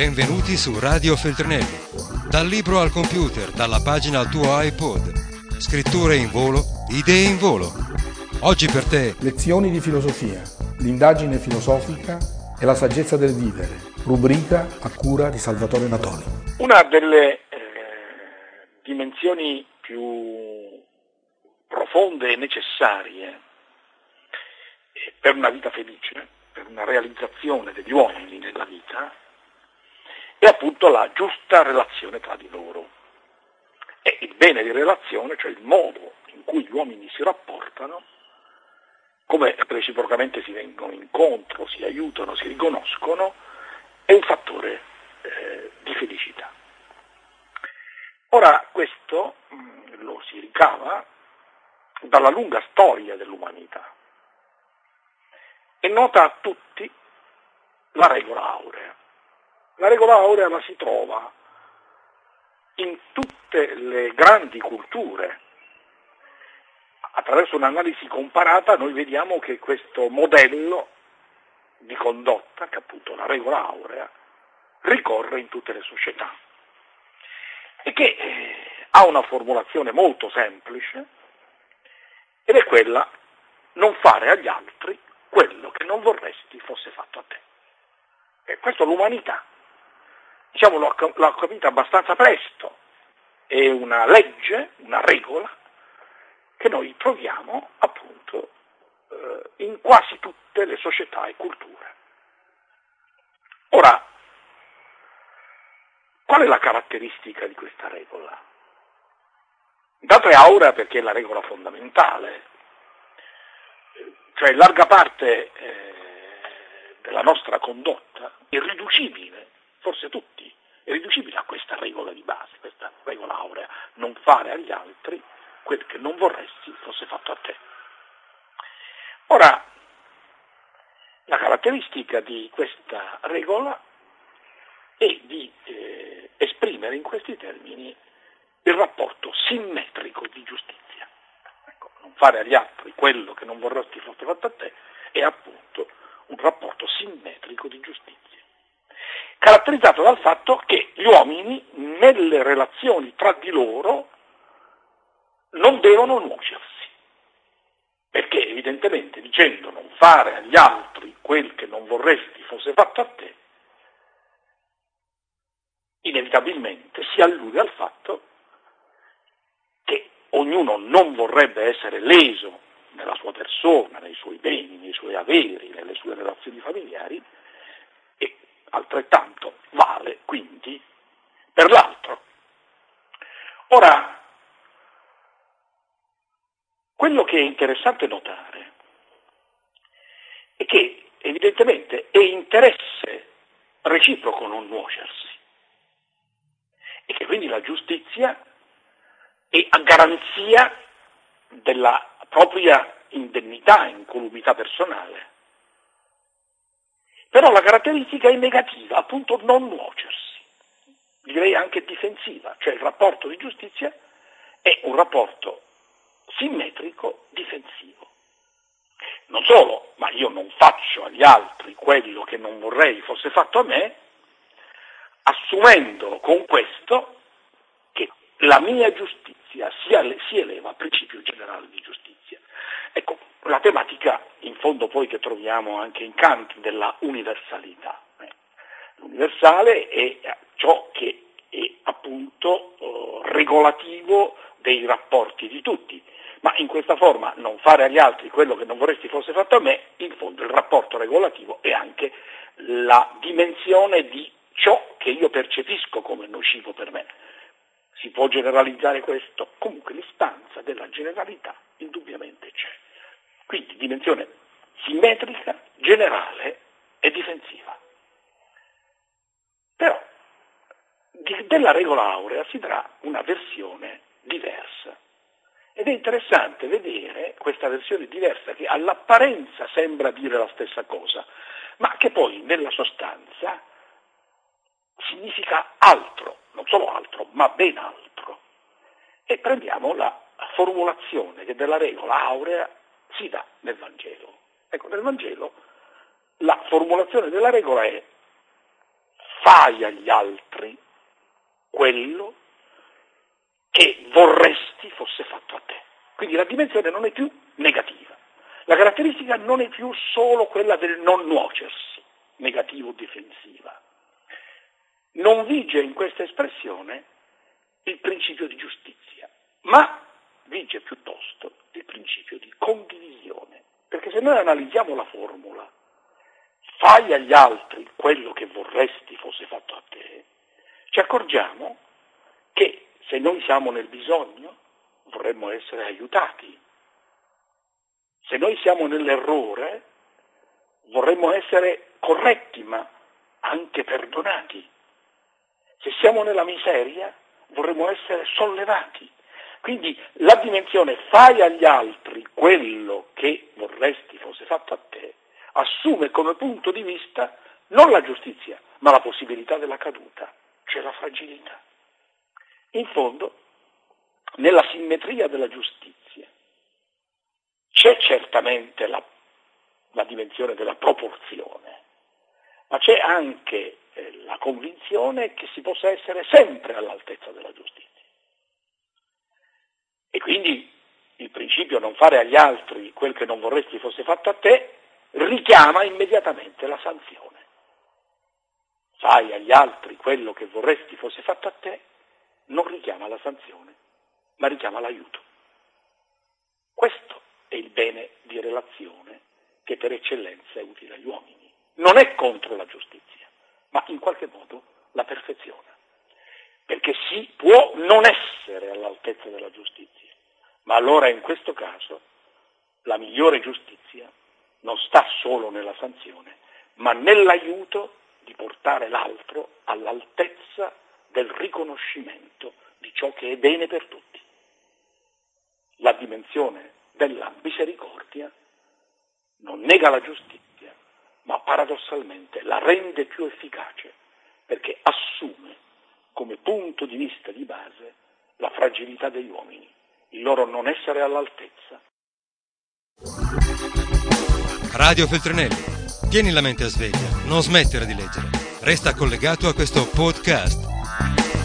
Benvenuti su Radio Feltrinelli. Dal libro al computer, dalla pagina al tuo iPod. Scritture in volo, idee in volo. Oggi per te. Lezioni di filosofia, l'indagine filosofica e la saggezza del vivere. Rubrica a cura di Salvatore Natoli. Una delle eh, dimensioni più profonde e necessarie eh, per una vita felice, per una realizzazione degli uomini nella vita, è appunto la giusta relazione tra di loro. È il bene di relazione, cioè il modo in cui gli uomini si rapportano, come reciprocamente si vengono incontro, si aiutano, si riconoscono, è un fattore eh, di felicità. Ora questo mh, mm, lo si ricava dalla lunga storia dell'umanità. È nota a tutti la regola aurea. La regola aurea la si trova in tutte le grandi culture. Attraverso un'analisi comparata noi vediamo che questo modello di condotta, che appunto la regola aurea, ricorre in tutte le società e che eh, ha una formulazione molto semplice ed è quella non fare agli altri quello che non vorresti fosse fatto a te. E questo l'umanità diciamo, l'ho, l'ho capita abbastanza presto, è una legge, una regola che noi troviamo appunto eh, in quasi tutte le società e culture. Ora, qual è la caratteristica di questa regola? Intanto è aura perché è la regola fondamentale, cioè larga parte eh, della nostra condotta è riducibile forse tutti, è riducibile a questa regola di base, questa regola aurea, non fare agli altri quel che non vorresti fosse fatto a te. Ora, la caratteristica di questa regola è di eh, esprimere in questi termini il rapporto simmetrico di giustizia. Ecco, non fare agli altri quello che non vorresti fosse fatto a te è appunto un rapporto simmetrico di giustizia caratterizzato dal fatto che gli uomini nelle relazioni tra di loro non devono nuocersi, perché evidentemente dicendo non fare agli altri quel che non vorresti fosse fatto a te, inevitabilmente si allude al fatto che ognuno non vorrebbe essere leso nella sua persona, nei suoi beni, nei suoi averi, nelle sue relazioni familiari, altrettanto vale quindi per l'altro. Ora, quello che è interessante notare è che evidentemente è interesse reciproco non nuocersi e che quindi la giustizia è a garanzia della propria indennità, incolumità personale. Però la caratteristica è negativa, appunto non nuocersi, direi anche difensiva, cioè il rapporto di giustizia è un rapporto simmetrico difensivo. Non solo, ma io non faccio agli altri quello che non vorrei fosse fatto a me, assumendo con questo che la mia giustizia si eleva al principio generale di giustizia. Ecco, la tematica in fondo poi che troviamo anche in Kant della universalità. Eh. L'universale è ciò che è appunto eh, regolativo dei rapporti di tutti, ma in questa forma non fare agli altri quello che non vorresti fosse fatto a me, in fondo il rapporto regolativo è anche la dimensione di ciò che io percepisco come nocivo per me. Si può generalizzare questo? Comunque l'istanza della generalità dimensione simmetrica, generale e difensiva. Però della regola aurea si darà una versione diversa. Ed è interessante vedere questa versione diversa che all'apparenza sembra dire la stessa cosa, ma che poi nella sostanza significa altro, non solo altro, ma ben altro. E prendiamo la formulazione che della regola aurea si dà nel Vangelo. Ecco, nel Vangelo la formulazione della regola è fai agli altri quello che vorresti fosse fatto a te. Quindi la dimensione non è più negativa. La caratteristica non è più solo quella del non nuocersi, negativo difensiva. Non vige in questa espressione il principio di giustizia, ma vige piuttosto il principio di condivisione. Perché se noi analizziamo la formula, fai agli altri quello che vorresti fosse fatto a te, ci accorgiamo che se noi siamo nel bisogno vorremmo essere aiutati. Se noi siamo nell'errore vorremmo essere corretti ma anche perdonati. Se siamo nella miseria vorremmo essere sollevati. Quindi la dimensione fai agli altri quello che vorresti fosse fatto a te assume come punto di vista non la giustizia, ma la possibilità della caduta, cioè la fragilità. In fondo, nella simmetria della giustizia c'è certamente la, la dimensione della proporzione, ma c'è anche eh, la convinzione che si possa essere sempre all'altezza della giustizia. Quindi il principio non fare agli altri quel che non vorresti fosse fatto a te richiama immediatamente la sanzione. Fai agli altri quello che vorresti fosse fatto a te, non richiama la sanzione, ma richiama l'aiuto. Questo è il bene di relazione che per eccellenza è utile agli uomini. Non è contro la giustizia, ma in qualche modo la perfeziona. Perché si può non essere all'altezza della giustizia, ma allora in questo caso la migliore giustizia non sta solo nella sanzione, ma nell'aiuto di portare l'altro all'altezza del riconoscimento di ciò che è bene per tutti. La dimensione della misericordia non nega la giustizia, ma paradossalmente la rende più efficace, perché assume come punto di vista di base la fragilità degli uomini, il loro non essere all'altezza. Radio Feltrinelli. Tieni la mente a sveglia, non smettere di leggere. Resta collegato a questo podcast.